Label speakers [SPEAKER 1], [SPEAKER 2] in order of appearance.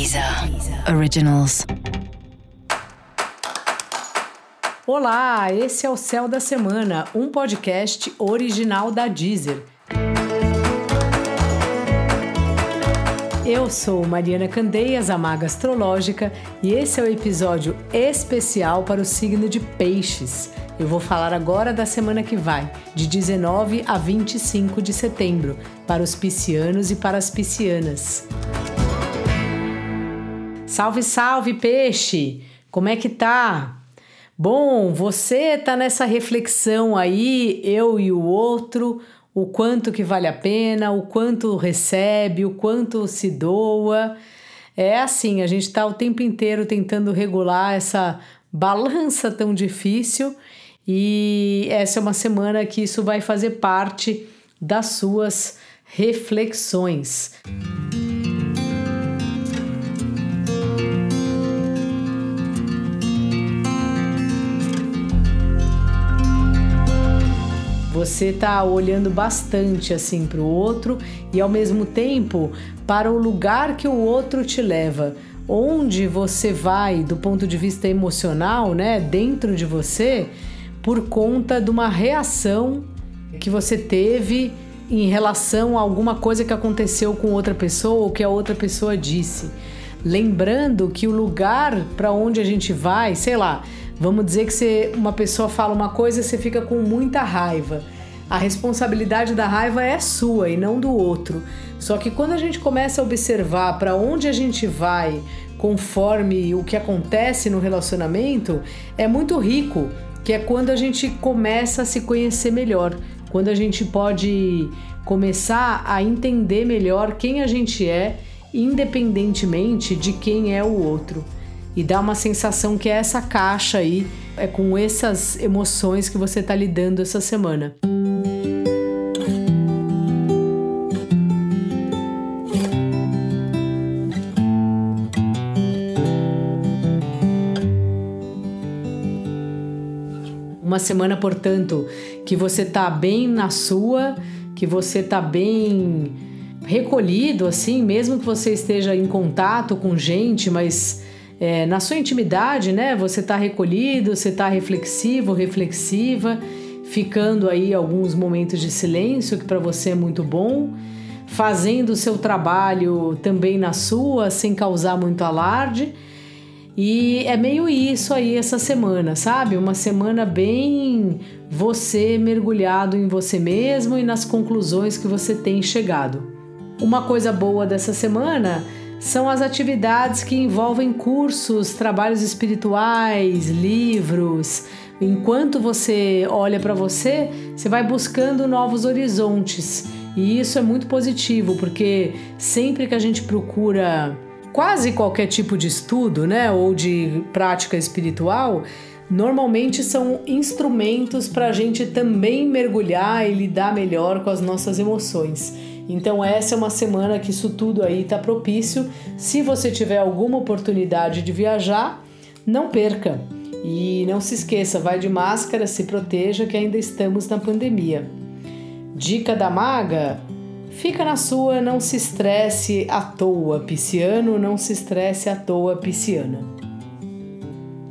[SPEAKER 1] Deezer Originals.
[SPEAKER 2] Olá, esse é o Céu da Semana, um podcast original da Deezer. Eu sou Mariana Candeias, a Maga Astrológica, e esse é o episódio especial para o signo de Peixes. Eu vou falar agora da semana que vai, de 19 a 25 de setembro, para os piscianos e para as piscianas. Salve, salve, peixe! Como é que tá? Bom, você tá nessa reflexão aí, eu e o outro, o quanto que vale a pena, o quanto recebe, o quanto se doa. É assim, a gente está o tempo inteiro tentando regular essa balança tão difícil e essa é uma semana que isso vai fazer parte das suas reflexões. Você está olhando bastante assim para o outro e ao mesmo tempo para o lugar que o outro te leva. Onde você vai do ponto de vista emocional, né, dentro de você, por conta de uma reação que você teve em relação a alguma coisa que aconteceu com outra pessoa ou que a outra pessoa disse. Lembrando que o lugar para onde a gente vai, sei lá, Vamos dizer que você, uma pessoa fala uma coisa e você fica com muita raiva. A responsabilidade da raiva é sua e não do outro. Só que quando a gente começa a observar para onde a gente vai conforme o que acontece no relacionamento, é muito rico, que é quando a gente começa a se conhecer melhor, quando a gente pode começar a entender melhor quem a gente é, independentemente de quem é o outro e dá uma sensação que é essa caixa aí, é com essas emoções que você está lidando essa semana. Uma semana, portanto, que você tá bem na sua, que você tá bem recolhido, assim, mesmo que você esteja em contato com gente, mas é, na sua intimidade, né? Você está recolhido, você está reflexivo, reflexiva, ficando aí alguns momentos de silêncio, que para você é muito bom, fazendo o seu trabalho também na sua, sem causar muito alarde. E é meio isso aí essa semana, sabe? Uma semana bem você mergulhado em você mesmo e nas conclusões que você tem chegado. Uma coisa boa dessa semana são as atividades que envolvem cursos, trabalhos espirituais, livros. Enquanto você olha para você, você vai buscando novos horizontes. E isso é muito positivo, porque sempre que a gente procura quase qualquer tipo de estudo, né, ou de prática espiritual, normalmente são instrumentos para a gente também mergulhar e lidar melhor com as nossas emoções. Então essa é uma semana que isso tudo aí está propício. Se você tiver alguma oportunidade de viajar, não perca. E não se esqueça, vai de máscara, se proteja que ainda estamos na pandemia. Dica da maga: fica na sua, não se estresse à toa, pisciano, não se estresse à toa, pisciana.